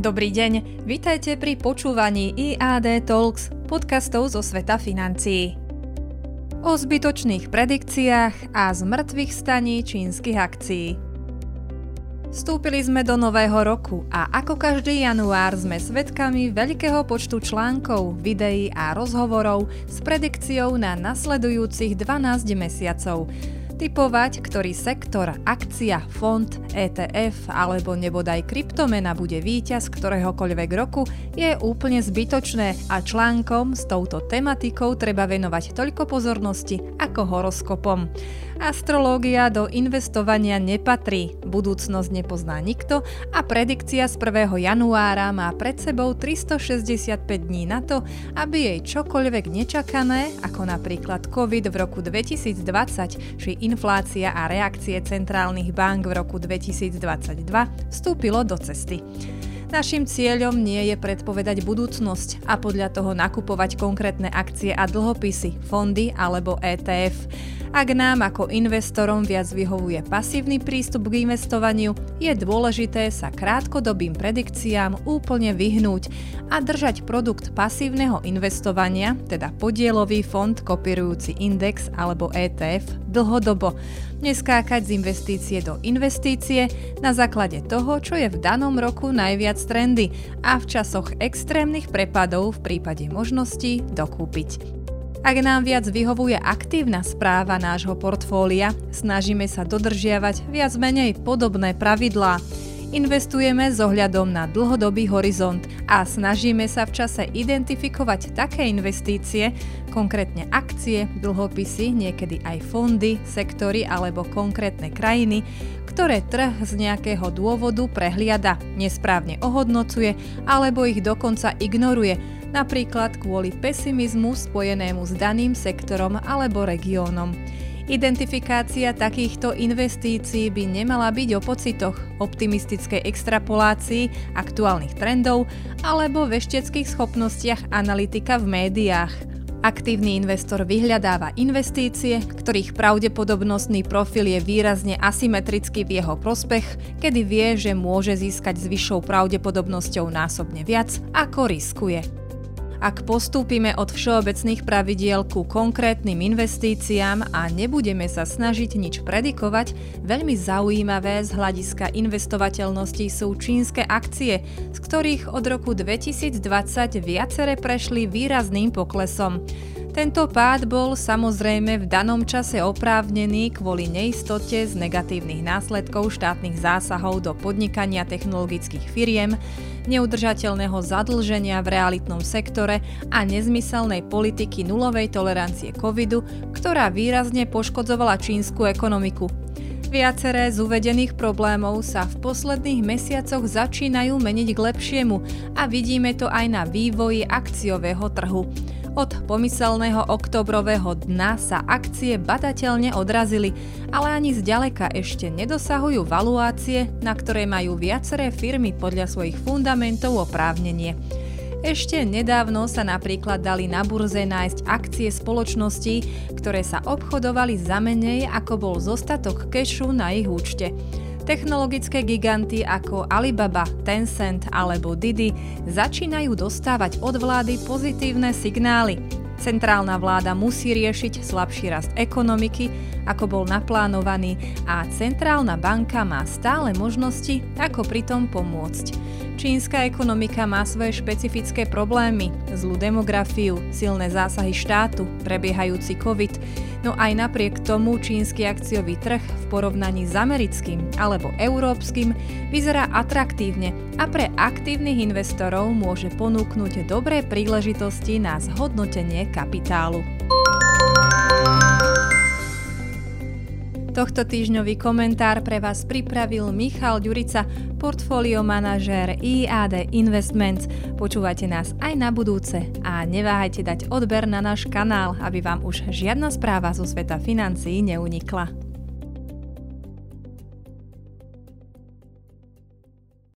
Dobrý deň, vitajte pri počúvaní IAD Talks, podcastov zo sveta financií. O zbytočných predikciách a z mŕtvych staní čínskych akcií. Vstúpili sme do nového roku a ako každý január sme svedkami veľkého počtu článkov, videí a rozhovorov s predikciou na nasledujúcich 12 mesiacov – Typovať, ktorý sektor, akcia, fond, ETF alebo nebodaj kryptomena bude víťaz ktoréhokoľvek roku je úplne zbytočné a článkom s touto tematikou treba venovať toľko pozornosti ako horoskopom. Astrológia do investovania nepatrí, budúcnosť nepozná nikto a predikcia z 1. januára má pred sebou 365 dní na to, aby jej čokoľvek nečakané, ako napríklad COVID v roku 2020 či inflácia a reakcie centrálnych bank v roku 2022, vstúpilo do cesty. Našim cieľom nie je predpovedať budúcnosť a podľa toho nakupovať konkrétne akcie a dlhopisy, fondy alebo ETF. Ak nám ako investorom viac vyhovuje pasívny prístup k investovaniu, je dôležité sa krátkodobým predikciám úplne vyhnúť a držať produkt pasívneho investovania, teda podielový fond kopírujúci index alebo ETF, dlhodobo. Neskákať z investície do investície na základe toho, čo je v danom roku najviac trendy a v časoch extrémnych prepadov v prípade možností dokúpiť. Ak nám viac vyhovuje aktívna správa nášho portfólia, snažíme sa dodržiavať viac menej podobné pravidlá. Investujeme s ohľadom na dlhodobý horizont a snažíme sa v čase identifikovať také investície, konkrétne akcie, dlhopisy, niekedy aj fondy, sektory alebo konkrétne krajiny, ktoré trh z nejakého dôvodu prehliada, nesprávne ohodnocuje alebo ich dokonca ignoruje, napríklad kvôli pesimizmu spojenému s daným sektorom alebo regiónom. Identifikácia takýchto investícií by nemala byť o pocitoch, optimistickej extrapolácii aktuálnych trendov alebo vešteckých schopnostiach analytika v médiách. Aktívny investor vyhľadáva investície, ktorých pravdepodobnostný profil je výrazne asymetrický v jeho prospech, kedy vie, že môže získať s vyššou pravdepodobnosťou násobne viac, ako riskuje. Ak postúpime od všeobecných pravidiel ku konkrétnym investíciám a nebudeme sa snažiť nič predikovať, veľmi zaujímavé z hľadiska investovateľnosti sú čínske akcie, z ktorých od roku 2020 viacere prešli výrazným poklesom. Tento pád bol samozrejme v danom čase oprávnený kvôli neistote z negatívnych následkov štátnych zásahov do podnikania technologických firiem, neudržateľného zadlženia v realitnom sektore a nezmyselnej politiky nulovej tolerancie covidu, ktorá výrazne poškodzovala čínsku ekonomiku. Viaceré z uvedených problémov sa v posledných mesiacoch začínajú meniť k lepšiemu a vidíme to aj na vývoji akciového trhu. Od pomyselného oktobrového dna sa akcie badateľne odrazili, ale ani zďaleka ešte nedosahujú valuácie, na ktoré majú viaceré firmy podľa svojich fundamentov oprávnenie. Ešte nedávno sa napríklad dali na burze nájsť akcie spoločností, ktoré sa obchodovali za menej ako bol zostatok kešu na ich účte. Technologické giganty ako Alibaba, Tencent alebo Didi začínajú dostávať od vlády pozitívne signály. Centrálna vláda musí riešiť slabší rast ekonomiky, ako bol naplánovaný a centrálna banka má stále možnosti, ako pritom pomôcť. Čínska ekonomika má svoje špecifické problémy, zlú demografiu, silné zásahy štátu, prebiehajúci COVID, no aj napriek tomu čínsky akciový trh v porovnaní s americkým alebo európskym vyzerá atraktívne a pre aktívnych investorov môže ponúknuť dobré príležitosti na zhodnotenie kapitálu. Tohto týždňový komentár pre vás pripravil Michal Ďurica, portfólio manažér IAD Investments. Počúvate nás aj na budúce a neváhajte dať odber na náš kanál, aby vám už žiadna správa zo sveta financií neunikla.